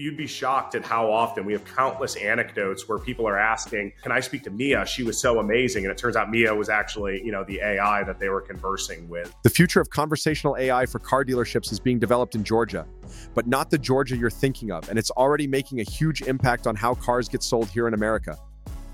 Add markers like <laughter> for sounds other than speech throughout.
you'd be shocked at how often we have countless anecdotes where people are asking, "Can I speak to Mia? She was so amazing." And it turns out Mia was actually, you know, the AI that they were conversing with. The future of conversational AI for car dealerships is being developed in Georgia, but not the Georgia you're thinking of, and it's already making a huge impact on how cars get sold here in America.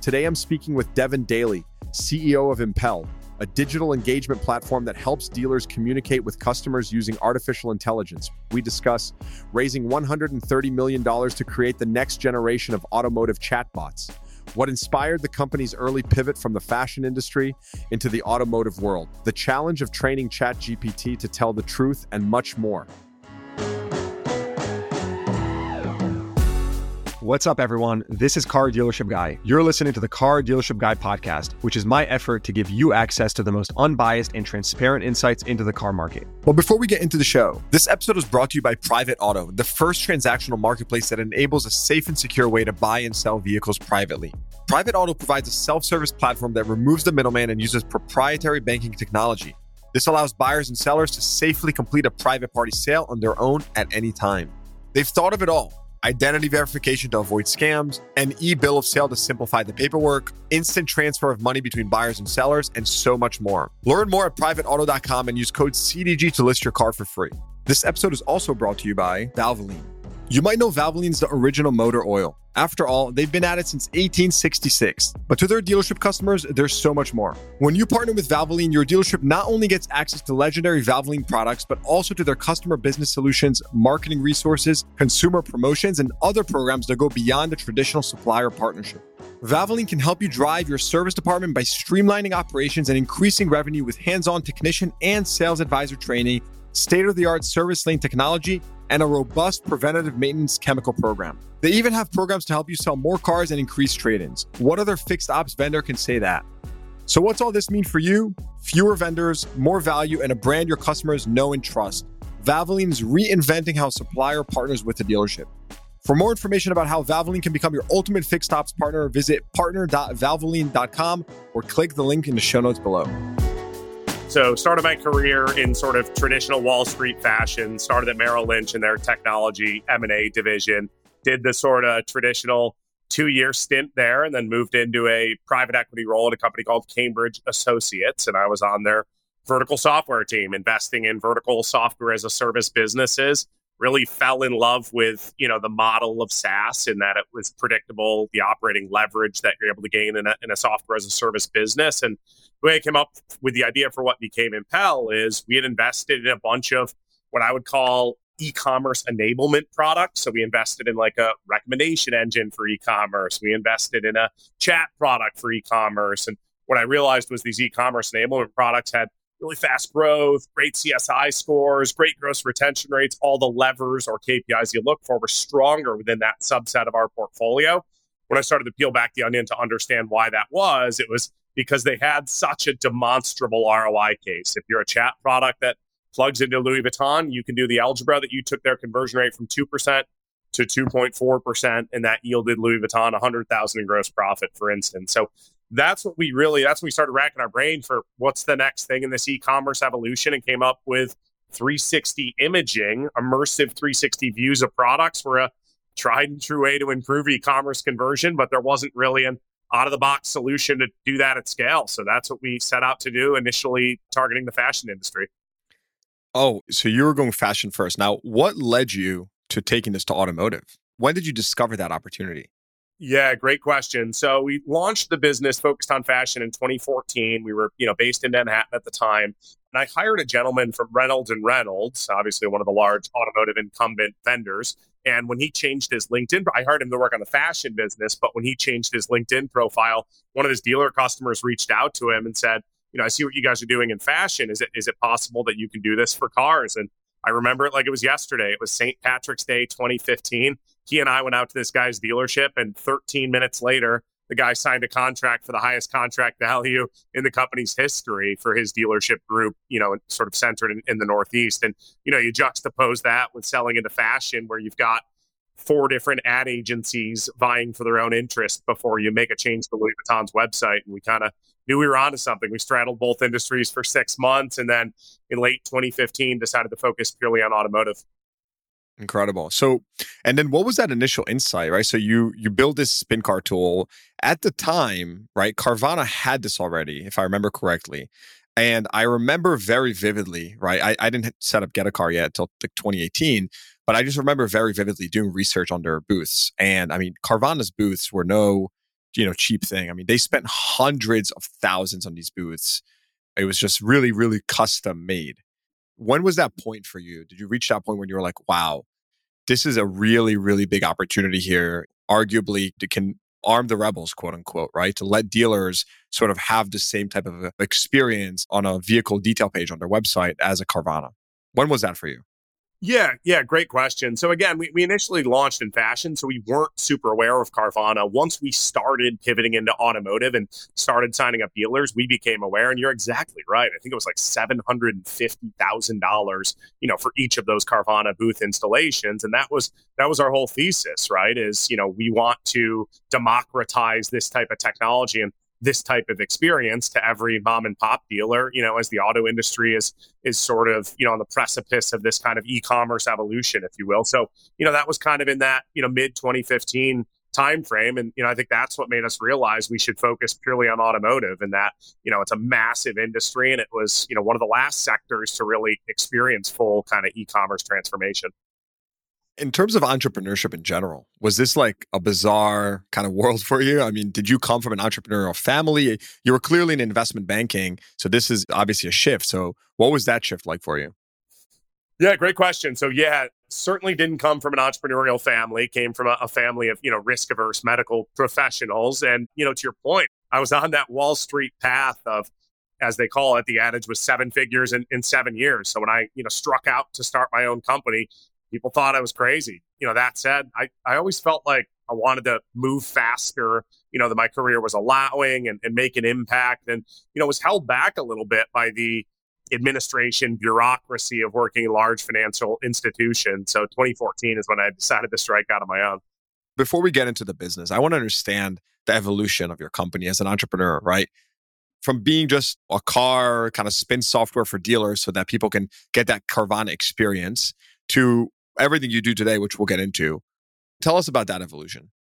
Today I'm speaking with Devin Daly, CEO of Impel, a digital engagement platform that helps dealers communicate with customers using artificial intelligence. We discuss raising $130 million to create the next generation of automotive chatbots, what inspired the company's early pivot from the fashion industry into the automotive world, the challenge of training ChatGPT to tell the truth, and much more. What's up, everyone? This is Car Dealership Guy. You're listening to the Car Dealership Guy podcast, which is my effort to give you access to the most unbiased and transparent insights into the car market. Well, before we get into the show, this episode is brought to you by Private Auto, the first transactional marketplace that enables a safe and secure way to buy and sell vehicles privately. Private Auto provides a self service platform that removes the middleman and uses proprietary banking technology. This allows buyers and sellers to safely complete a private party sale on their own at any time. They've thought of it all identity verification to avoid scams, an e bill of sale to simplify the paperwork, instant transfer of money between buyers and sellers, and so much more. Learn more at privateauto.com and use code CDG to list your car for free. This episode is also brought to you by Valvoline. You might know Valvoline's the original motor oil. After all, they've been at it since 1866. But to their dealership customers, there's so much more. When you partner with Valvoline, your dealership not only gets access to legendary Valvoline products, but also to their customer business solutions, marketing resources, consumer promotions, and other programs that go beyond the traditional supplier partnership. Valvoline can help you drive your service department by streamlining operations and increasing revenue with hands on technician and sales advisor training, state of the art service lane technology, and a robust preventative maintenance chemical program. They even have programs to help you sell more cars and increase trade ins. What other fixed ops vendor can say that? So, what's all this mean for you? Fewer vendors, more value, and a brand your customers know and trust. Valvoline is reinventing how supplier partners with the dealership. For more information about how Valvoline can become your ultimate fixed ops partner, visit partner.valvoline.com or click the link in the show notes below. So started my career in sort of traditional Wall Street fashion. Started at Merrill Lynch in their technology M and A division. Did the sort of traditional two year stint there, and then moved into a private equity role at a company called Cambridge Associates, and I was on their vertical software team, investing in vertical software as a service businesses. Really fell in love with you know the model of SaaS in that it was predictable, the operating leverage that you're able to gain in a, in a software as a service business, and the way I came up with the idea for what became Impel is we had invested in a bunch of what I would call e-commerce enablement products. So we invested in like a recommendation engine for e-commerce. We invested in a chat product for e-commerce. And what I realized was these e-commerce enablement products had really fast growth, great CSI scores, great gross retention rates, all the levers or KPIs you look for were stronger within that subset of our portfolio. When I started to peel back the onion to understand why that was, it was because they had such a demonstrable ROI case. If you're a chat product that plugs into Louis Vuitton, you can do the algebra that you took their conversion rate from 2% to 2.4%, and that yielded Louis Vuitton 100,000 in gross profit, for instance. So that's what we really, that's when we started racking our brain for what's the next thing in this e-commerce evolution and came up with 360 imaging, immersive 360 views of products were a tried and true way to improve e-commerce conversion, but there wasn't really an out of the box solution to do that at scale. So that's what we set out to do initially, targeting the fashion industry. Oh, so you were going fashion first. Now, what led you to taking this to automotive? When did you discover that opportunity? Yeah, great question. So we launched the business focused on fashion in 2014. We were, you know, based in Manhattan at the time. And I hired a gentleman from Reynolds and Reynolds, obviously one of the large automotive incumbent vendors. And when he changed his LinkedIn, I hired him to work on the fashion business. But when he changed his LinkedIn profile, one of his dealer customers reached out to him and said, "You know, I see what you guys are doing in fashion. Is it is it possible that you can do this for cars?" And I remember it like it was yesterday. It was St. Patrick's Day 2015 he and I went out to this guy's dealership, and 13 minutes later, the guy signed a contract for the highest contract value in the company's history for his dealership group, you know, sort of centered in, in the Northeast. And, you know, you juxtapose that with selling into fashion where you've got four different ad agencies vying for their own interest before you make a change to Louis Vuitton's website. And we kind of knew we were onto something. We straddled both industries for six months and then in late 2015 decided to focus purely on automotive. Incredible. So, and then what was that initial insight, right? So you you build this spin car tool at the time, right? Carvana had this already, if I remember correctly. And I remember very vividly, right? I, I didn't set up Get a Car yet until like 2018, but I just remember very vividly doing research on their booths. And I mean, Carvana's booths were no, you know, cheap thing. I mean, they spent hundreds of thousands on these booths. It was just really, really custom made. When was that point for you? Did you reach that point when you were like, wow, this is a really, really big opportunity here? Arguably, it can arm the rebels, quote unquote, right? To let dealers sort of have the same type of uh, experience on a vehicle detail page on their website as a Carvana. When was that for you? Yeah, yeah, great question. So again, we, we initially launched in fashion, so we weren't super aware of Carvana. Once we started pivoting into automotive and started signing up dealers, we became aware. And you're exactly right. I think it was like seven hundred and fifty thousand dollars, you know, for each of those Carvana booth installations. And that was that was our whole thesis, right? Is you know we want to democratize this type of technology and this type of experience to every mom and pop dealer you know as the auto industry is is sort of you know on the precipice of this kind of e-commerce evolution if you will. So you know that was kind of in that you know mid 2015 time frame and you know i think that's what made us realize we should focus purely on automotive and that you know it's a massive industry and it was you know one of the last sectors to really experience full kind of e-commerce transformation in terms of entrepreneurship in general, was this like a bizarre kind of world for you? I mean, did you come from an entrepreneurial family? You were clearly in investment banking. So this is obviously a shift. So what was that shift like for you? Yeah, great question. So yeah, certainly didn't come from an entrepreneurial family, came from a, a family of, you know, risk averse medical professionals. And, you know, to your point, I was on that Wall Street path of as they call it, the adage was seven figures in, in seven years. So when I, you know, struck out to start my own company, people thought I was crazy. You know, that said, I, I always felt like I wanted to move faster, you know, that my career was allowing and, and make an impact and, you know, was held back a little bit by the administration bureaucracy of working in large financial institutions. So 2014 is when I decided to strike out on my own. Before we get into the business, I want to understand the evolution of your company as an entrepreneur, right? From being just a car kind of spin software for dealers so that people can get that Carvana experience to everything you do today, which we'll get into. Tell us about that evolution.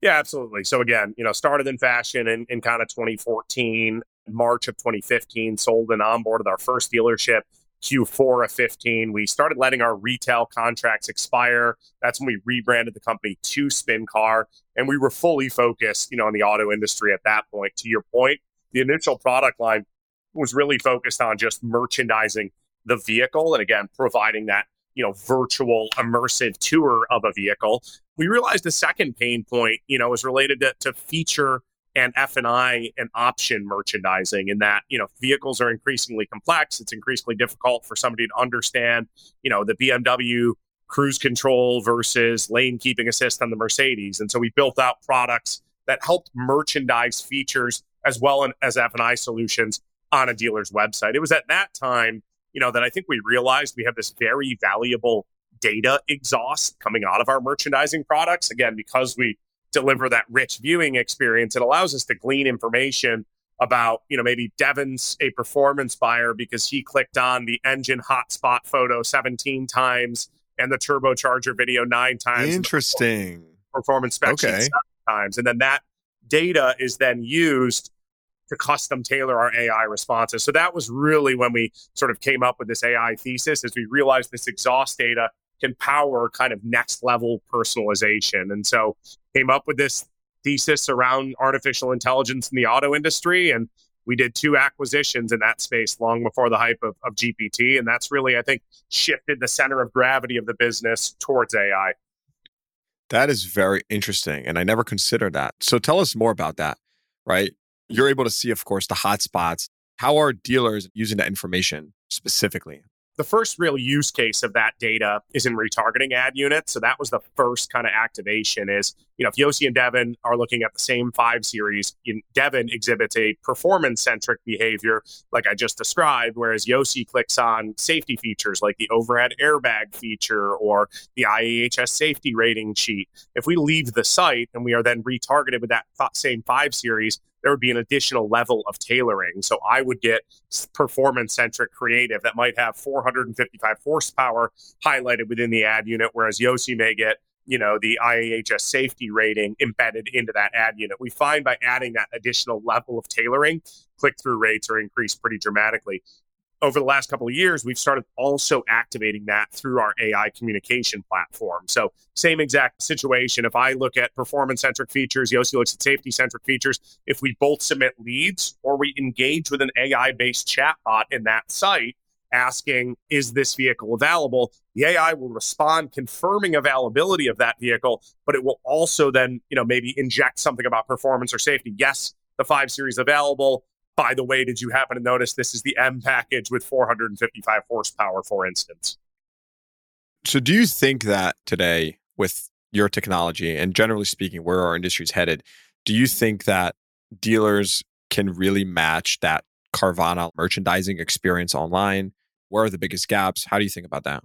Yeah, absolutely. So again, you know, started in fashion in, in kind of 2014, March of 2015, sold and onboarded our first dealership. Q4 of 15, we started letting our retail contracts expire. That's when we rebranded the company to Spin Car, and we were fully focused, you know, on the auto industry at that point. To your point, the initial product line was really focused on just merchandising the vehicle, and again, providing that you know virtual immersive tour of a vehicle. We realized the second pain point you know was related to, to feature and f&i and option merchandising in that you know vehicles are increasingly complex. It's increasingly difficult for somebody to understand you know the bmw cruise control versus lane keeping assist on the mercedes. And so we built out products that helped merchandise features as well as f&i solutions on a dealer's website. It was at that time you know, that I think we realized we have this very valuable data exhaust coming out of our merchandising products. Again, because we deliver that rich viewing experience, it allows us to glean information about, you know, maybe Devin's a performance buyer because he clicked on the engine hotspot photo 17 times and the turbocharger video nine times. Interesting. Performance spec okay. times. And then that data is then used to custom tailor our AI responses. So that was really when we sort of came up with this AI thesis as we realized this exhaust data can power kind of next level personalization. And so came up with this thesis around artificial intelligence in the auto industry and we did two acquisitions in that space long before the hype of, of GPT. And that's really, I think, shifted the center of gravity of the business towards AI. That is very interesting. And I never considered that. So tell us more about that, right? You're able to see, of course, the hotspots. How are dealers using that information specifically? The first real use case of that data is in retargeting ad units. So that was the first kind of activation is, you know, if Yossi and Devin are looking at the same five series, in Devin exhibits a performance centric behavior like I just described, whereas Yossi clicks on safety features like the overhead airbag feature or the IIHS safety rating sheet. If we leave the site and we are then retargeted with that same five series, there would be an additional level of tailoring. So I would get performance centric creative that might have 455 horsepower highlighted within the ad unit, whereas Yossi may get you know the IIHS safety rating embedded into that ad unit. We find by adding that additional level of tailoring, click through rates are increased pretty dramatically over the last couple of years, we've started also activating that through our AI communication platform. So, same exact situation. If I look at performance centric features, Yossi looks at safety centric features. If we both submit leads or we engage with an AI based chatbot in that site, asking, is this vehicle available? The AI will respond confirming availability of that vehicle, but it will also then, you know, maybe inject something about performance or safety. Yes, the 5 Series available by the way, did you happen to notice this is the M package with 455 horsepower, for instance? So, do you think that today, with your technology and generally speaking, where our industry is headed, do you think that dealers can really match that Carvana merchandising experience online? Where are the biggest gaps? How do you think about that?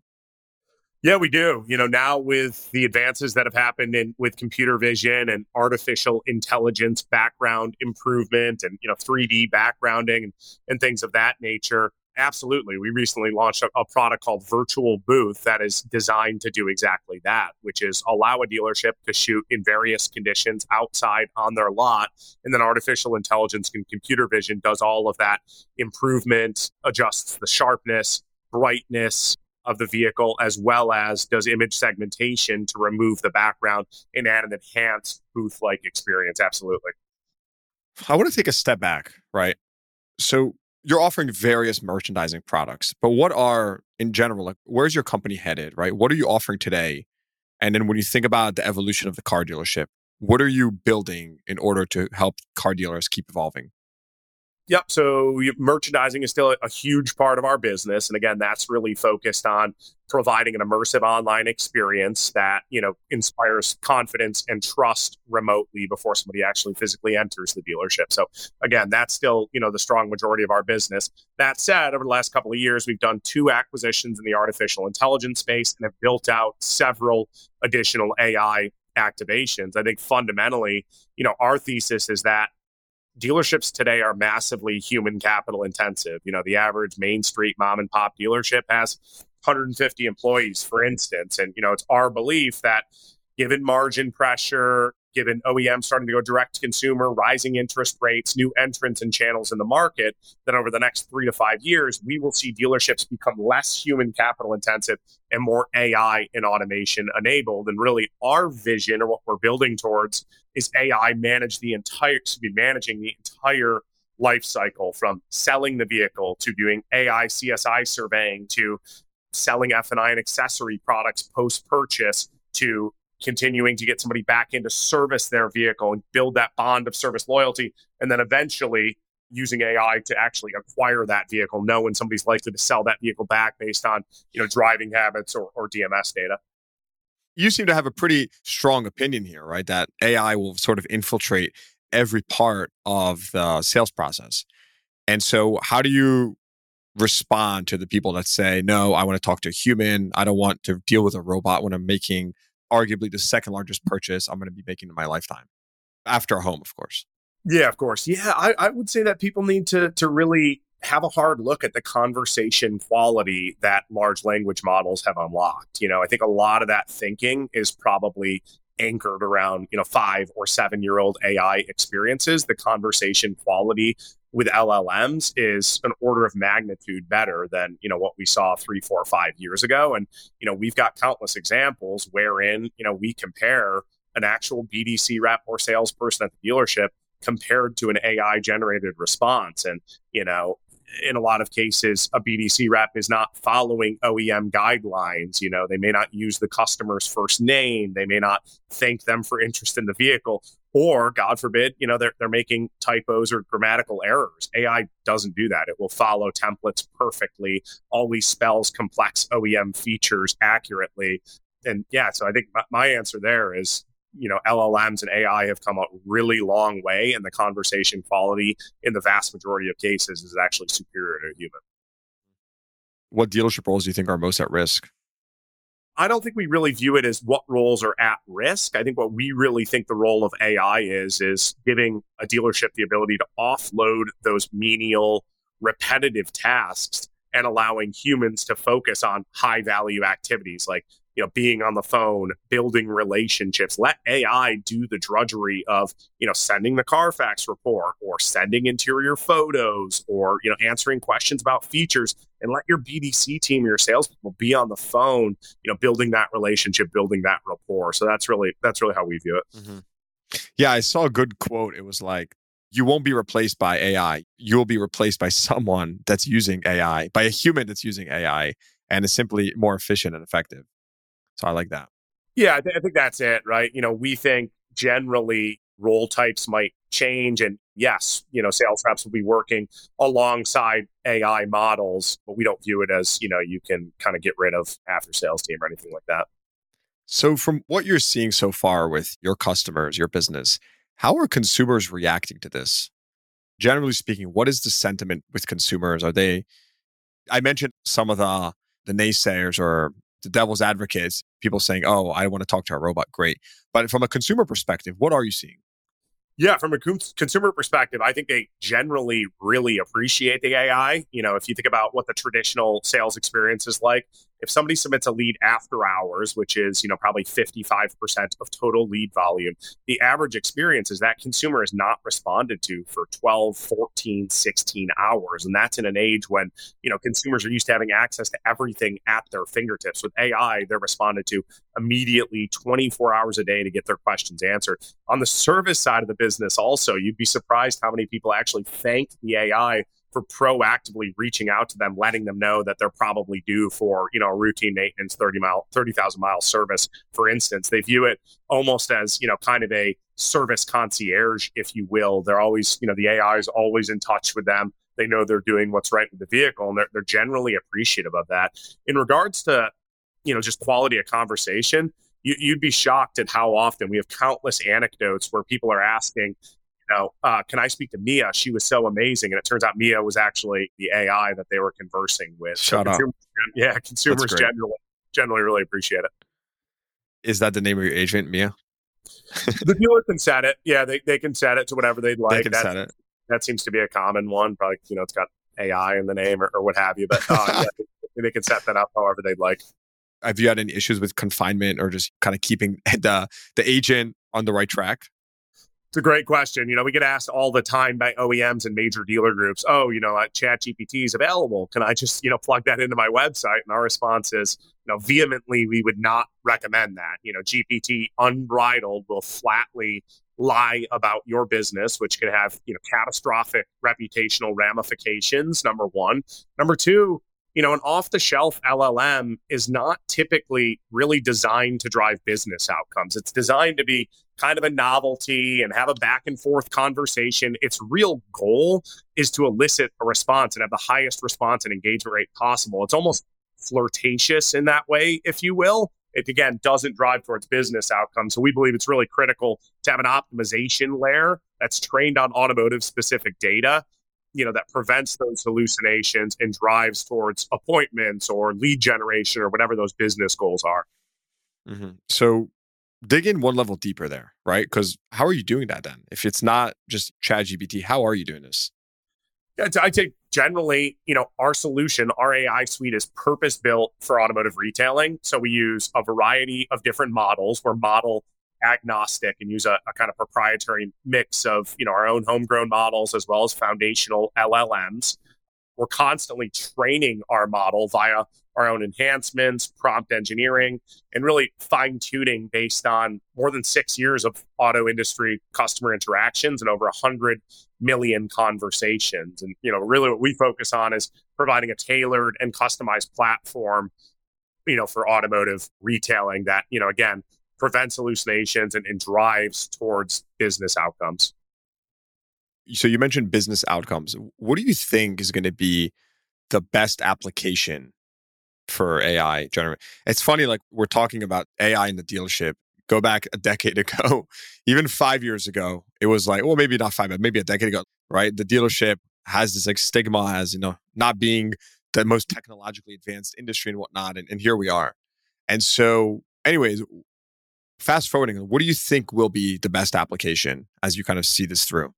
Yeah, we do. You know, now with the advances that have happened in with computer vision and artificial intelligence background improvement and, you know, 3D backgrounding and, and things of that nature, absolutely. We recently launched a, a, product called Virtual Booth that is designed to do exactly that, which is allow a dealership to shoot in various conditions outside on their lot. And then artificial intelligence and computer vision does all of that improvement, adjusts the sharpness, brightness, of the vehicle, as well as does image segmentation to remove the background and add an enhanced booth like experience. Absolutely. I want to take a step back, right? So you're offering various merchandising products, but what are, in general, like where's your company headed, right? What are you offering today? And then when you think about the evolution of the car dealership, what are you building in order to help car dealers keep evolving? Yep. So merchandising is still a huge part of our business, and again, that's really focused on providing an immersive online experience that you know inspires confidence and trust remotely before somebody actually physically enters the dealership. So again, that's still you know the strong majority of our business. That said, over the last couple of years, we've done two acquisitions in the artificial intelligence space and have built out several additional AI activations. I think fundamentally, you know, our thesis is that dealerships today are massively human capital intensive. You know, the average Main Street mom and pop dealership has 150 employees, for instance. And, you know, it's our belief that given margin pressure, given OEM starting to go direct to consumer, rising interest rates, new entrants and channels in the market, that over the next three to five years, we will see dealerships become less human capital intensive and more AI and automation enabled. And really, our vision or what we're building towards is AI manage the entire, be managing the entire life cycle from selling the vehicle to doing AI CSI surveying to selling F&I and accessory products post purchase to continuing to get somebody back in to service their vehicle and build that bond of service loyalty. And then eventually using AI to actually acquire that vehicle, know when somebody's likely to sell that vehicle back based on, you know, driving habits or, or DMS data. You seem to have a pretty strong opinion here, right? That AI will sort of infiltrate every part of the sales process. And so, how do you respond to the people that say, no, I want to talk to a human. I don't want to deal with a robot when I'm making arguably the second largest purchase I'm going to be making in my lifetime after a home, of course. Yeah, of course. Yeah, I, I would say that people need to to really have a hard look at the conversation quality that large language models have unlocked. You know, I think a lot of that thinking is probably anchored around, you know, five or seven year old AI experiences. The conversation quality with LLMs is an order of magnitude better than you know what we saw three, four, five years ago. And you know we've got countless examples wherein you know we compare an actual BDC rep or salesperson at the dealership compared to an AI generated response. And you know in a lot of cases, a BDC rep is not following OEM guidelines. You know, they may not use the customer's first name. They may not thank them for interest in the vehicle or god forbid you know they're, they're making typos or grammatical errors ai doesn't do that it will follow templates perfectly always spells complex oem features accurately and yeah so i think my, my answer there is you know llms and ai have come a really long way and the conversation quality in the vast majority of cases is actually superior to a human what dealership roles do you think are most at risk I don't think we really view it as what roles are at risk. I think what we really think the role of AI is is giving a dealership the ability to offload those menial, repetitive tasks and allowing humans to focus on high value activities like you know being on the phone building relationships let ai do the drudgery of you know sending the carfax report or sending interior photos or you know answering questions about features and let your bdc team your salespeople be on the phone you know building that relationship building that rapport. So that's really that's really how we view it. Mm-hmm. yeah i saw a good quote. It was like you won't be replaced by ai you will be replaced by someone that's using ai by a human that's using ai and is simply more efficient and effective so I like that. Yeah, I, th- I think that's it, right? You know, we think generally role types might change. And yes, you know, sales reps will be working alongside AI models, but we don't view it as, you know, you can kind of get rid of after sales team or anything like that. So, from what you're seeing so far with your customers, your business, how are consumers reacting to this? Generally speaking, what is the sentiment with consumers? Are they, I mentioned some of the the naysayers or the devil's advocates, people saying, "Oh, I want to talk to a robot." Great, but from a consumer perspective, what are you seeing? Yeah, from a consumer perspective, I think they generally really appreciate the AI. You know, if you think about what the traditional sales experience is like, if somebody submits a lead after hours, which is, you know, probably 55% of total lead volume, the average experience is that consumer is not responded to for 12, 14, 16 hours. And that's in an age when, you know, consumers are used to having access to everything at their fingertips. With AI, they're responded to immediately 24 hours a day to get their questions answered. On the service side of the business, also, you'd be surprised how many people actually thank the AI for proactively reaching out to them, letting them know that they're probably due for, you know, a routine maintenance 30 mile, 30,000 mile service, for instance. They view it almost as, you know, kind of a service concierge, if you will. They're always, you know, the AI is always in touch with them. They know they're doing what's right with the vehicle and they're, they're generally appreciative of that. In regards to, you know, just quality of conversation, you, would be shocked at how often we have countless anecdotes where people are asking, you know, uh, can I speak to Mia? She was so amazing. And it turns out Mia was actually the AI that they were conversing with. Shut so up. Yeah, consumers generally generally really appreciate it. Is that the name of your agent, Mia? the dealer can set it. Yeah, they, they can set it to whatever they'd like. They can that, set it. That seems to be a common one. Probably, you know, it's got AI in the name or, or what have you. But uh, <laughs> yeah, they can set that up however they'd like. Have you had any issues with confinement or just kind of keeping <laughs> the the agent on the right track? It's a great question. You know, we get asked all the time by OEMs and major dealer groups, oh, you know, uh, ChatGPT is available. Can I just, you know, plug that into my website? And our response is, you know, vehemently, we would not recommend that. You know, GPT unbridled will flatly lie about your business, which could have, you know, catastrophic reputational ramifications, number one. Number two, you know, an off the shelf LLM is not typically really designed to drive business outcomes. It's designed to be kind of a novelty and have a back and forth conversation. Its real goal is to elicit a response and have the highest response and engagement rate possible. It's almost flirtatious in that way, if you will. It again doesn't drive towards business outcomes. So we believe it's really critical to have an optimization layer that's trained on automotive specific data you know that prevents those hallucinations and drives towards appointments or lead generation or whatever those business goals are mm-hmm. so dig in one level deeper there right? Because how are you doing that then? If it's not just chat gpt how are you doing this? Yeah, i take generally you know our solution our ai suite is purpose built for automotive retailing. So we use a variety of different models. We're model agnostic and use a, a, kind of proprietary mix of you know our own homegrown models as well as foundational LLMs. We're constantly training our model via our own enhancements, prompt engineering, and really fine tuning based on more than six years of auto industry customer interactions and over 100 million conversations. And, you know, really what we focus on is providing a tailored and customized platform, you know, for automotive retailing that, you know, again, prevents hallucinations and, and drives towards business outcomes. So you mentioned business outcomes. What do you think is going to be the best application for AI generate? It's funny, like we're talking about AI in the dealership. Go back a decade <laughs> ago, even five years ago, it was like, well, maybe not five, but maybe a decade ago, right? The dealership has this like stigma as, you know, not being the most technologically advanced industry and whatnot. And, and here we are. And so, anyways, fast forwarding, what do you think will be the best application as you kind of see this through?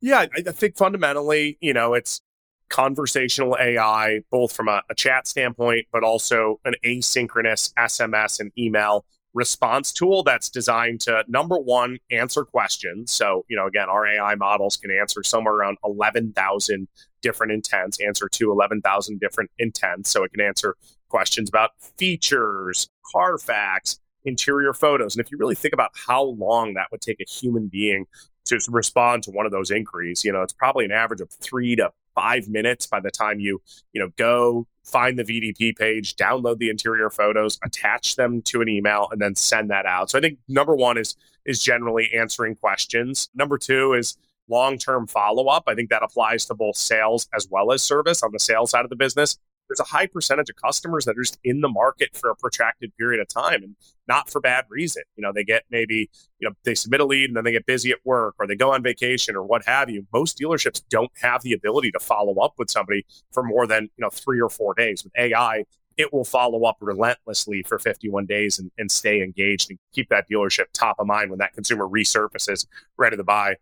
Yeah, I, I think fundamentally, you know, it's conversational AI, both from a, a, chat standpoint, but also an asynchronous SMS and email response tool that's designed to number one, answer questions. So, you know, again, our AI models can answer somewhere around 11,000 different intents, answer to 11,000 different intents. So it can answer questions about features, Carfax, interior photos. And if you really think about how long that would take a human being to respond to one of those inquiries, you know, it's probably an average of three to five minutes by the time you, you know, go find the VDP page, download the interior photos, attach them to an email, and then send that out. So I think number one is is generally answering questions. Number two is long-term follow-up. I think that applies to both sales as well as service on the sales side of the business there's a high percentage of customers that are just in the market for a protracted period of time and not for bad reason. You know, they get maybe, you know, they submit a lead and then they get busy at work or they go on vacation or what have you. Most dealerships don't have the ability to follow up with somebody for more than, you know, three or four days. With AI, it will follow up relentlessly for 51 days and, and stay engaged and keep that dealership top of mind when that consumer resurfaces ready to buy.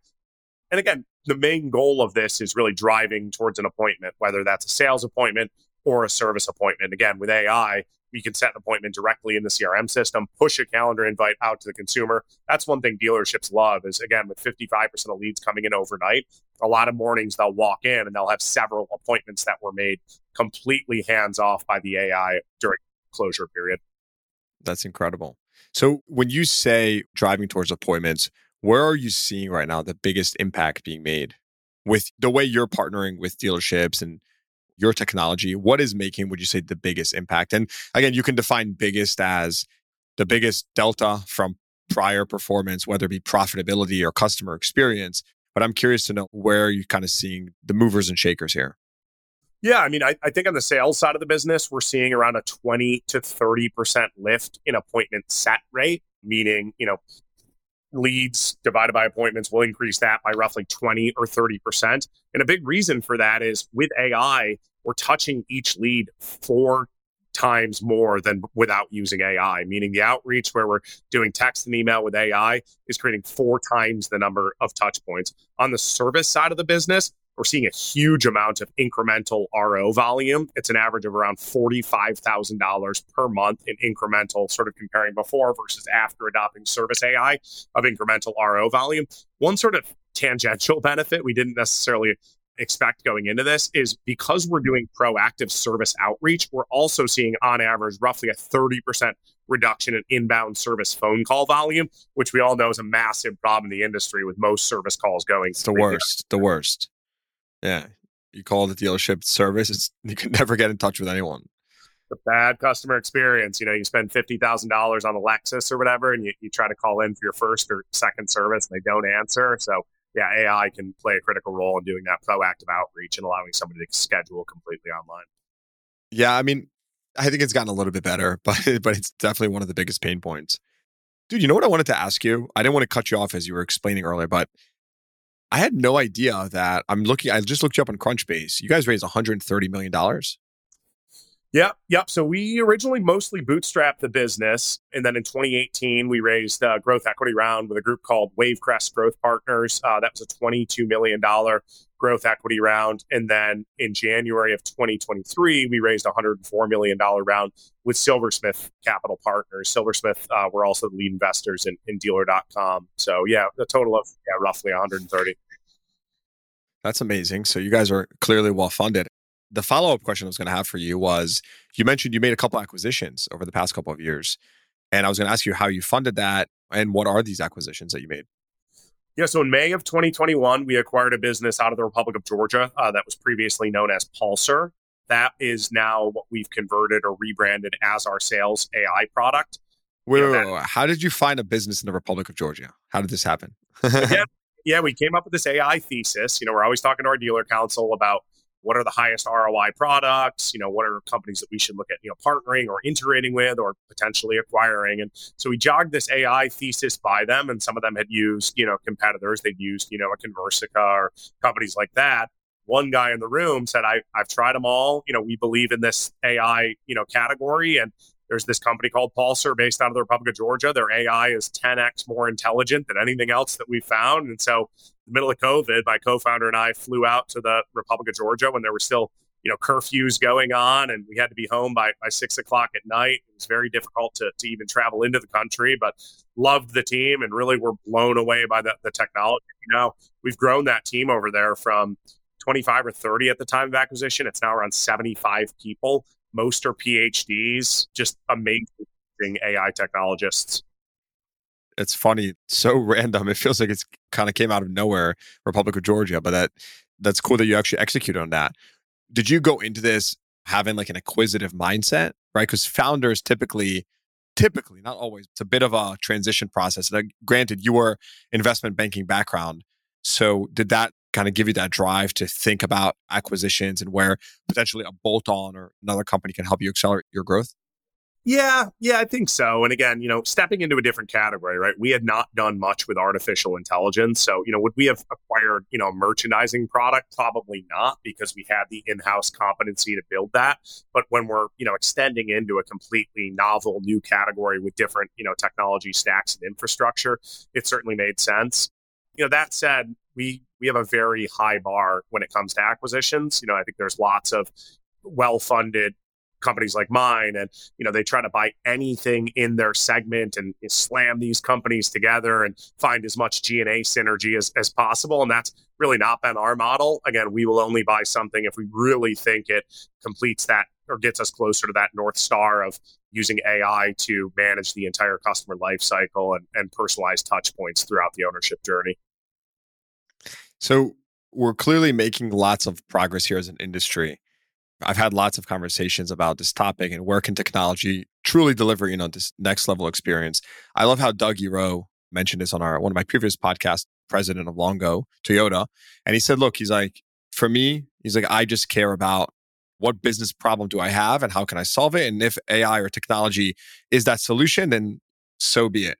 And again, the main goal of this is really driving towards an appointment, whether that's a sales appointment or a service appointment. Again, with AI, we can set an appointment directly in the CRM system, push a calendar invite out to the consumer. That's one thing dealerships love is again, with 55% of leads coming in overnight, a lot of mornings they'll walk in and they'll have several appointments that were made completely hands off by the AI during closure period. That's incredible. So when you say driving towards appointments, where are you seeing right now the biggest impact being made with the way you're partnering with dealerships and your technology, what is making, would you say, the biggest impact? And again, you can define biggest as the biggest delta from prior performance, whether it be profitability or customer experience. But I'm curious to know where you're kind of seeing the movers and shakers here. Yeah, I mean, I, I, think on the sales side of the business, we're seeing around a 20 to 30% lift in appointment set rate, meaning, you know, leads divided by appointments will increase that by roughly 20 or 30%. And a big reason for that is with AI, we're touching each lead four times more than without using AI, meaning the outreach where we're doing text and email with AI is creating four times the number of touch points. On the service side of the business, we're seeing a huge amount of incremental RO volume. It's an average of around $45,000 per month in incremental, sort of comparing before versus after adopting service AI of incremental RO volume. One sort of tangential <laughs> benefit we didn't necessarily expect going into this is because we're doing proactive service outreach, we're also seeing on average roughly a 30% reduction in inbound service phone call volume, which we all know is a massive problem in the industry with most service calls going. It's the worst, the worst. Yeah. You call the dealership service, it's, <laughs> you can never get in touch with anyone. The bad customer experience. You know, you spend $50,000 on a Lexus or whatever, and you, you try to call in for your first or second service and they don't answer. So, yeah, AI can play a critical role in doing that proactive outreach and allowing somebody to schedule completely online. Yeah, I mean, I think it's gotten a little bit better, <laughs> but but it's definitely one of the biggest pain points. Dude, you know what I wanted to ask you? I didn't want to cut you off as you were explaining earlier, but I had no idea that I'm looking. I just looked you up on Crunchbase. You guys raised 130 million dollars. Yep, yep. So we originally mostly bootstrapped the business, and then in 2018 we raised a growth equity round with a group called Wavecrest Growth Partners. Uh, that was a 22 million dollar growth equity round, and then in January of 2023 we raised a 104 million dollar round with Silversmith Capital Partners. Silversmith uh, were also the lead investors in, in Dealer.com. So yeah, a total of yeah, roughly 130. That's amazing. So you guys are clearly well funded. The follow up question I was going to have for you was you mentioned you made a couple acquisitions over the past couple of years. And I was going to ask you how you funded that and what are these acquisitions that you made? Yeah, so in May of 2021, we acquired a business out of the Republic of Georgia uh, that was previously known as Pulsar. That is now what we've converted or rebranded as our sales AI product. Wait, you know, wait, wait, wait, how did you find a business in the Republic of Georgia? How did this happen? <laughs> yeah, we came up with this AI thesis. You know, we're always talking to our dealer council about what are the highest ROI products, you know, what are companies that we should look at, you know, partnering or integrating with or potentially acquiring. And so we jogged this AI thesis by them, and some of them had used, you know, competitors. They'd used, you know, a Conversica or companies like that. One guy in the room said, I, I've tried them all. You know, we believe in this AI, you know, category and there's this company called Pulsar based out of the Republic of Georgia. Their AI is 10x more intelligent than anything else that we found. And so, in the middle of COVID, my co-founder and I flew out to the Republic of Georgia when there were still you know curfews going on and we had to be home by, by six o'clock at night it was very difficult to, to even travel into the country but loved the team and really were blown away by the, the technology you know we've grown that team over there from 25 or 30 at the time of acquisition it's now around 75 people most are phds just amazing ai technologists it's funny so random it feels like it's kind of came out of nowhere republic of georgia but that that's cool that you actually execute on that did you go into this having like an acquisitive mindset, right? Because founders typically, typically, not always, it's a bit of a transition process. Now, granted, you were investment banking background. So did that kind of give you that drive to think about acquisitions and where potentially a bolt on or another company can help you accelerate your growth? Yeah, yeah, I think so. And again, you know, stepping into a different category, right? We had not done much with artificial intelligence. So, you know, would we have acquired, you know, a merchandising product? Probably not because we had the in-house competency to build that. But when we're, you know, extending into a completely novel new category with different, you know, technology stacks and infrastructure, it certainly made sense. You know, that said, we we have a very high bar when it comes to acquisitions. You know, I think there's lots of well-funded companies like mine and you know they try to buy anything in their segment and slam these companies together and find as much g&a synergy as, as possible. And that's really not been our model. Again we will only buy something if we really think it completes that or gets us closer to that north star of using ai to manage the entire customer life cycle and, and personalized touch points throughout the ownership journey so we're clearly making lots of progress here as an industry I've had lots of conversations about this topic and where can technology truly deliver, you know, this next level experience. I love how Doug Eroh mentioned this on our one of my previous podcasts, president of Longo Toyota. And he said, look, he's like, for me, he's like, I just care about what business problem do I have and how can I solve it? And if AI or technology is that solution, then so be it.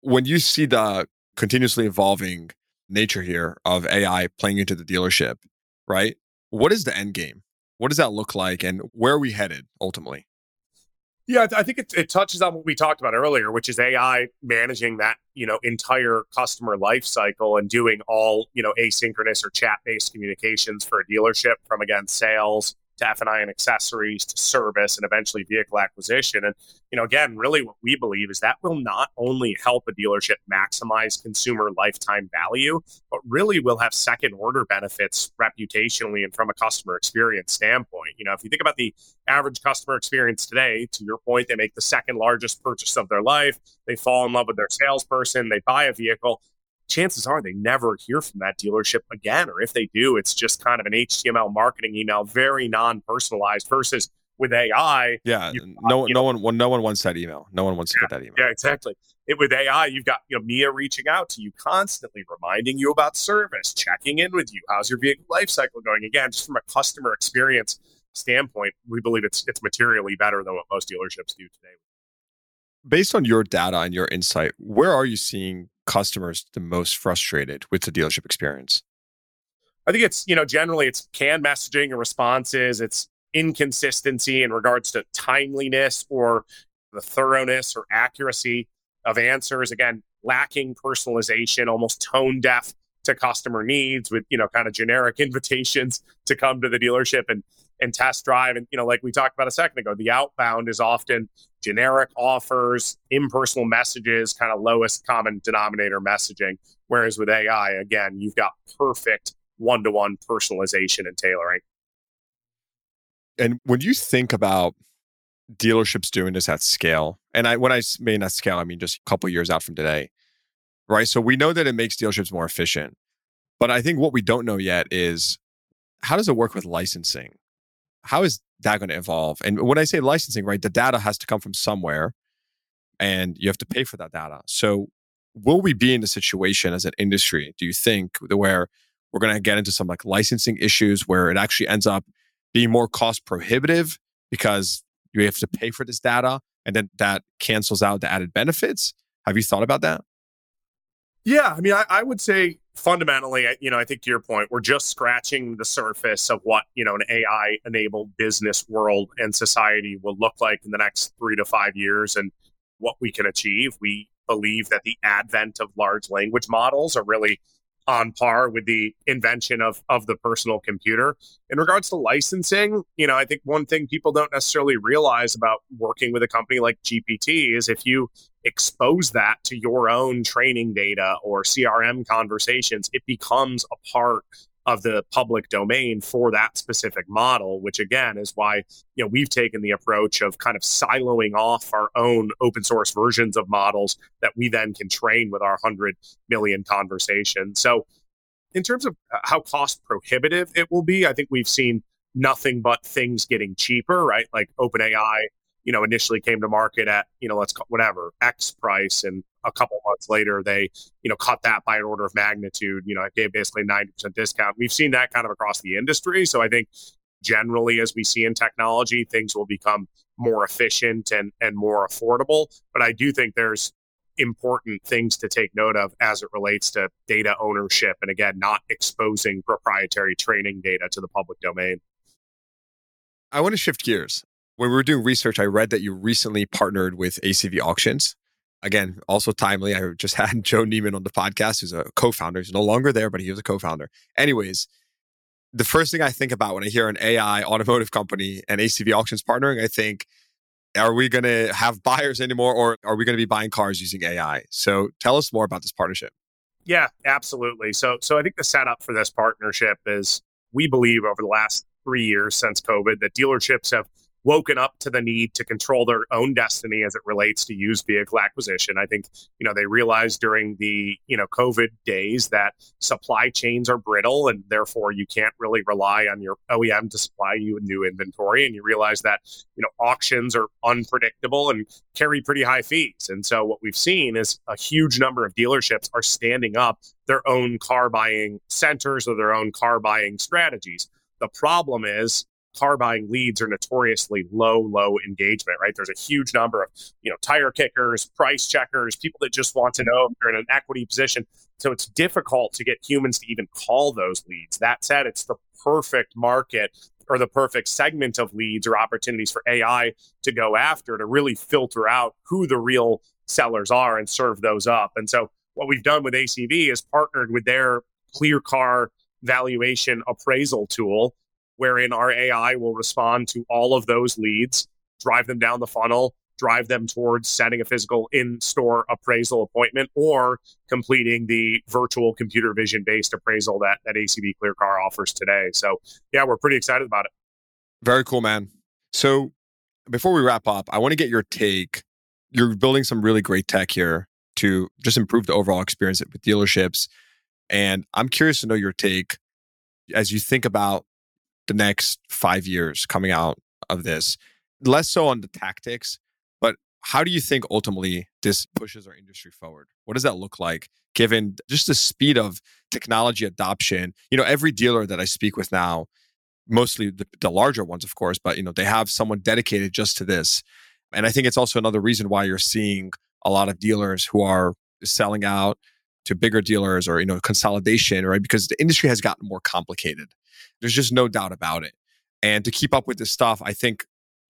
When you see the continuously evolving nature here of AI playing into the dealership, right? What is the end game? What does that look like, and where are we headed ultimately? Yeah, I think it, it touches on what we talked about earlier, which is AI managing that you know entire customer life cycle and doing all you know asynchronous or chat based communications for a dealership from again sales to F&I and accessories to service and eventually vehicle acquisition. And, you know, again, really what we believe is that will not only help a dealership maximize consumer lifetime value, but really will have second order benefits reputationally and from a customer experience standpoint. You know, if you think about the average customer experience today, to your point, they make the second largest purchase of their life, they fall in love with their salesperson, they buy a vehicle chances are they never hear from that dealership again. Or if they do, it's just kind of an HTML marketing email, very non personalized versus with AI. Yeah. No, no know, one, no one wants that email. No one wants to yeah, get that email. Yeah, exactly. It, with AI, you've got you know Mia reaching out to you constantly, reminding you about service, checking in with you. How's your vehicle life cycle going? Again, just from a customer experience standpoint, we believe it's it's materially better than what most dealerships do today. Based on your data and your insight, where are you seeing customers the most frustrated with the dealership experience? I think it's, you know, generally it's canned messaging and responses, it's inconsistency in regards to timeliness or the thoroughness or accuracy of answers. Again, lacking personalization, almost tone deaf to customer needs with, you know, kind of generic <laughs> invitations to come to the dealership and and test drive. And, you know, like we talked about a second ago, the outbound is often generic offers, impersonal messages, kind of lowest common denominator messaging. Whereas with AI, again, you've got perfect one to one personalization and tailoring. And when you think about dealerships doing this at scale, and I when I mean at scale, I mean just a couple years out from today, right? So we know that it makes dealerships more efficient. But I think what we don't know yet is how does it work with licensing? How is that going to evolve? And when I say licensing, right, the data has to come from somewhere and you have to pay for that data. So will we be in a situation as an industry, do you think, where we're going to get into some like licensing issues where it actually ends up being more cost prohibitive because you have to pay for this data and then that cancels out the added benefits? Have you thought about that? Yeah, I mean, I, I, would say fundamentally, you know, I think to your point, we're just scratching the surface of what you know an AI-enabled business world and society will look like in the next three to five years, and what we can achieve. We believe that the advent of large language models are really on par with the invention of of the personal computer. In regards to licensing, you know, I think one thing people don't necessarily realize about working with a company like GPT is if you expose that to your own training data or CRM conversations, it becomes a part of the public domain for that specific model, which again is why you know we've taken the approach of kind of siloing off our own open source versions of models that we then can train with our 100 million conversations. So in terms of uh, how cost prohibitive it will be, I think we've seen nothing but things getting cheaper, right? Like OpenAI you know, initially came to market at, you know, let's call whatever X price. And a couple months later, they, you know, cut that by an order of magnitude. You know, it gave basically 90% discount. We've seen that kind of across the industry. So I think generally, as we see in technology, things will become more efficient and, and more affordable. But I do think there's important things to take note of as it relates to data ownership. And again, not exposing proprietary training data to the public domain. I want to shift gears. When we were doing research, I read that you recently partnered with ACV Auctions. Again, also timely. I just <laughs> had Joe Neiman on the podcast, who's a co founder. He's no longer there, but he was a co founder. Anyways, the first thing I think about when I hear an AI automotive company and ACV Auctions partnering, I think, are we going to have buyers anymore or are we going to be buying cars using AI? So tell us more about this partnership. Yeah, absolutely. So so I think the setup for this partnership is we believe over the last 3 years since COVID that dealerships have woken up to the need to control their own destiny as it relates to used vehicle acquisition. I think, you know, they realized during the, you know, COVID days that supply chains are brittle and therefore you can't really rely on your OEM to supply you with new inventory. And you realize that, you know, auctions are unpredictable and carry pretty high fees. And so what we've seen is a huge number of dealerships are standing up their own car buying centers or their own car buying strategies. The problem is car buying leads are notoriously low, low engagement, right? There's a huge number of, you know, tire kickers, price checkers, people that just want to know if they're in an equity position. So it's difficult to get humans to even call those leads. That said, it's the perfect market or the perfect segment of leads or opportunities for AI to go after to really filter out who the real sellers are and serve those up. And so what we've done with ACV is partnered with their clear car valuation appraisal tool wherein our AI will respond to all of those leads, drive them down the funnel, drive them towards setting a physical in store appraisal appointment or completing the virtual computer vision based appraisal that, that ACV ClearCar offers today. So, yeah, we're pretty excited about it. Very cool, man. So, before we wrap up, I want to get your take. You're building some really great tech here to just improve the overall experience with dealerships. And I'm curious to know your take as you think about the next five years coming out of this? Less so on the tactics, but how do you think ultimately this pushes our industry forward? What does that look like given just the speed of technology adoption? You know, every dealer that I speak with now, mostly the, the larger ones, of course, but you know, they have someone dedicated just to this. And I think it's also another reason why you're seeing a lot of dealers who are selling out to bigger dealers or you know consolidation right because the industry has gotten more complicated there's just no doubt about it. And to keep up with this stuff, I think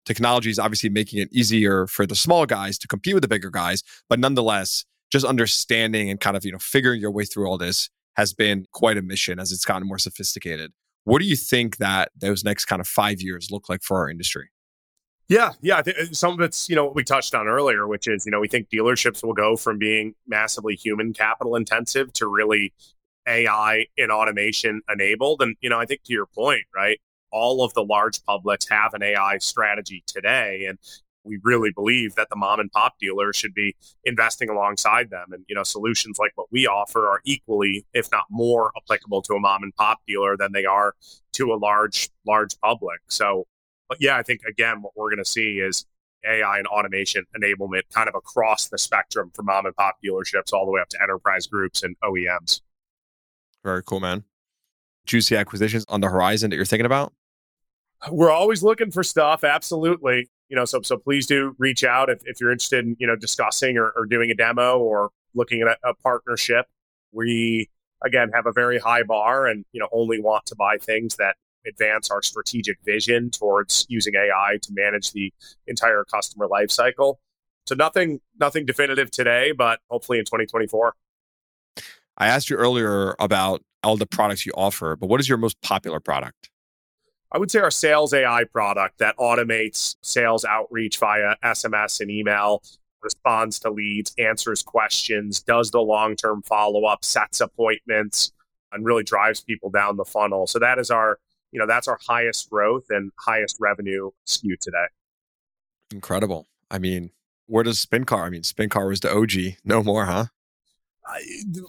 technology is obviously making it easier for the small guys to compete with the bigger guys. But nonetheless, just understanding and kind of, you know, figuring your way through all this has been quite a mission as it's gotten more sophisticated. What do you think that those next kind of five years look like for our industry? Yeah, yeah. I think uh, some of it's you know what we touched on earlier, which is you know we think dealerships will go from being massively human capital intensive to really AI and automation enabled. And, you know, I think to your point, right, all of the large publics have an AI strategy today. And we really believe that the mom and pop dealer should be investing alongside them. And, you know, solutions like what we offer are equally, if not more, applicable to a mom and pop dealer than they are to a large, large public. So, but yeah, I think again, what we're going to see is AI and automation enablement kind of across the spectrum from mom and pop dealerships all the way up to enterprise groups and OEMs. Very cool, man. Juicy acquisitions on the horizon that you're thinking about? We're always looking for stuff. Absolutely. You know, so so please do reach out if, if you're interested in, you know, discussing or, or doing a demo or looking at a, a partnership. We again have a very high bar and you know only want to buy things that advance our strategic vision towards using AI to manage the entire customer lifecycle. So nothing nothing definitive today, but hopefully in 2024. I asked you earlier about all the products you offer, but what is your most popular product? I would say our sales AI product that automates sales outreach via SMS and email, responds to leads, answers questions, does the long term follow up, sets appointments, and really drives people down the funnel. So that is our, you know, that's our highest growth and highest revenue SKU today. Incredible. I mean, where does SpinCar? I mean, SpinCar was the OG. No more, huh?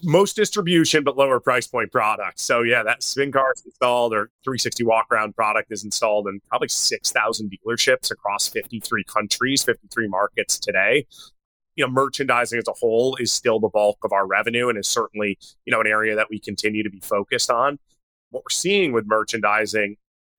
Most distribution, but lower price point products. So yeah, that SpinCar is installed or 360 walk around product is installed in probably 6,000 dealerships across 53 countries, 53 markets today. You know, merchandising as a whole is still the bulk of our revenue and is certainly, you know, an area that we continue to be focused on. What we're seeing with merchandising,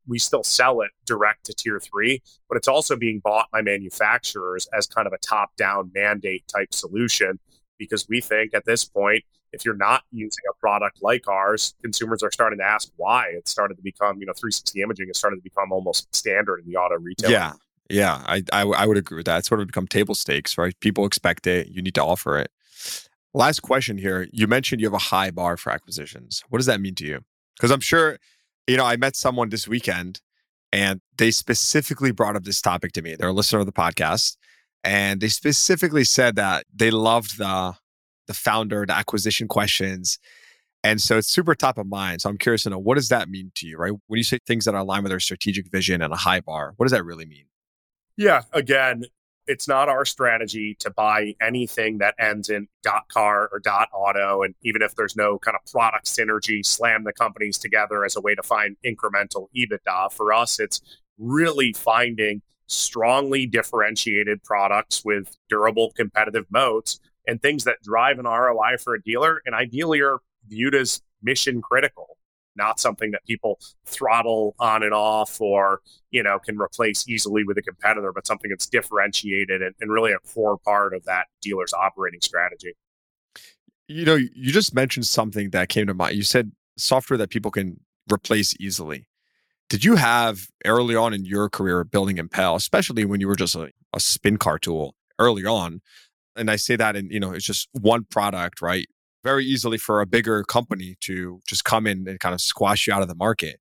we still sell it direct to tier three, but it's also being bought by manufacturers as kind of a top down mandate type solution because we think at this point, if you're not using a product like ours, consumers are starting to ask why. It started to become, you know, 360 imaging has started to become almost standard in the auto retail. Yeah. Yeah. I, I, I would agree with that. It's sort of become table stakes, right? People expect it. You need to offer it. Last question here. You mentioned you have a high bar for acquisitions. What does that mean to you? Because I'm sure, you know, I met someone this weekend and they specifically brought up this topic to me. They're a listener of the podcast and they specifically said that they loved the the founder, the acquisition questions. And so it's super top of mind. So I'm curious to know what does that mean to you, right? When you say things that are aligned with our strategic vision and a high bar, what does that really mean? Yeah, again, it's not our strategy to buy anything that ends in dot car or dot auto. And even if there's no kind of product synergy, slam the companies together as a way to find incremental EBITDA. For us, it's really finding strongly differentiated products with durable competitive moats and things that drive an ROI for a dealer and ideally are viewed as mission critical, not something that people throttle on and off or, you know, can replace easily with a competitor, but something that's differentiated and, and really a core part of that dealer's operating strategy. You know, you just mentioned something that came to mind. You said software that people can replace easily. Did you have early on in your career building Impel, especially when you were just a, a SpinCar tool early on? And I say that in, you know, it's just one product, right? Very easily for a bigger company to just come in and kind of squash you out of the market.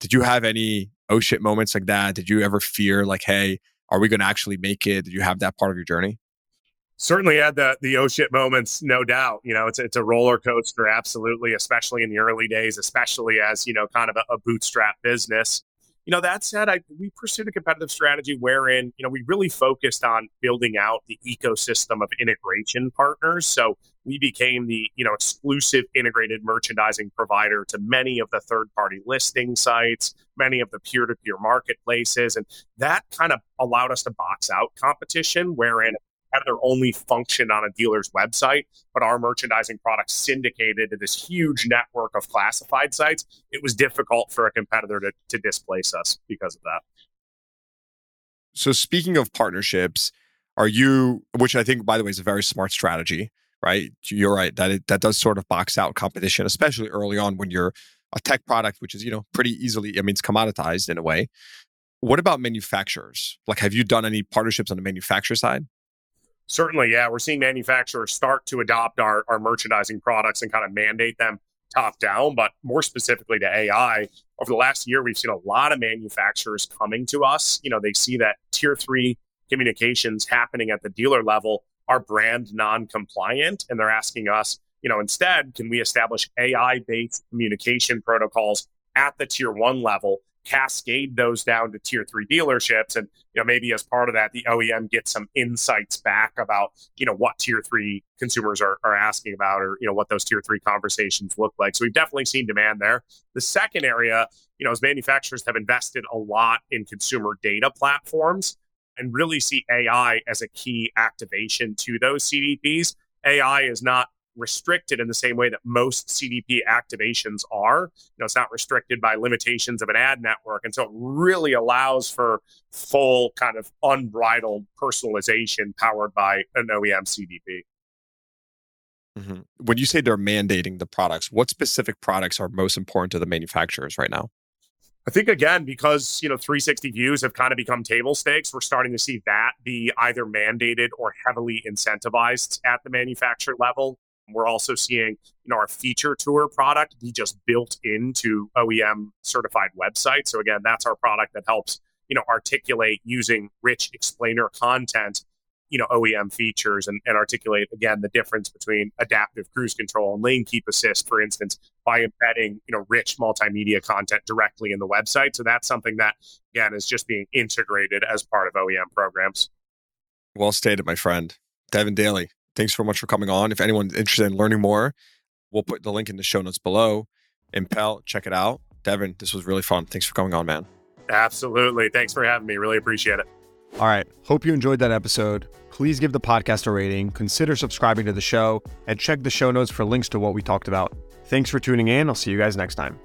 Did you have any oh shit moments like that? Did you ever fear like, hey, are we going to actually make it? Did you have that part of your journey? Certainly had the the oh shit moments, no doubt. You know, it's it's a roller coaster, absolutely, especially in the early days, especially as you know, kind of a, a bootstrap business. You know, that said, I we pursued a competitive strategy wherein you know we really focused on building out the ecosystem of integration partners. So we became the you know exclusive integrated merchandising provider to many of the third party listing sites many of the peer to peer marketplaces and that kind of allowed us to box out competition wherein competitor only function on a dealer's website, but our merchandising products syndicated to this huge network of classified sites, it was difficult for a competitor to, to displace us because of that. So, speaking of partnerships, are you, which I think, by the way, is a very smart strategy, right? You're right that it, that does sort of box out competition, especially early on when you're a tech product, which is you know pretty easily, I mean, it's commoditized in a way. What about manufacturers? Like, have you done any partnerships on the manufacturer side? Certainly, yeah. We're seeing manufacturers start to adopt our, our merchandising products and kind of mandate them top down, but more specifically to AI. Over the last year, we've seen a lot of manufacturers coming to us. You know, they see that tier three communications happening at the dealer level are brand non compliant, and they're asking us, you know, instead, can we establish AI based communication protocols at the tier one level cascade those down to tier three dealerships. And you know maybe as part of that the oem gets some insights back about you know what tier three consumers are, are asking about or you know what those tier three conversations look like. So we've definitely seen demand there. The second area you know as manufacturers have invested a lot in consumer data platforms and really see ai as a key activation to those cdps ai is not restricted in the same way that most CDP activations are. You know, it's not restricted by limitations of an ad network. And so it really allows for full kind of unbridled personalization powered by an OEM CDP. Mm-hmm. When you say they're mandating the products, what specific products are most important to the manufacturers right now? I think again, because you know 360 views have kind of become table stakes, we're starting to see that be either mandated or heavily incentivized at the manufacturer level. We're also seeing, you know, our feature tour product be just built into OEM certified websites. So again, that's our product that helps, you know, articulate using rich explainer content you know OEM features and, and articulate again the difference between adaptive cruise control and lane keep assist, for instance, by embedding you know rich multimedia content directly in the website. So that's something that again is just being integrated as part of OEM programs. Well stated, my friend. Devin Daly, thanks so much for coming on. If anyone's interested in learning more, we'll put the link in the show notes below. Impel, check it out. Devin, this was really fun. Thanks for coming on, man. Absolutely. Thanks for having me. Really appreciate it. All right. Hope you enjoyed that episode. Please give the podcast a rating, consider subscribing to the show, and check the show notes for links to what we talked about. Thanks for tuning in. I'll see you guys next time.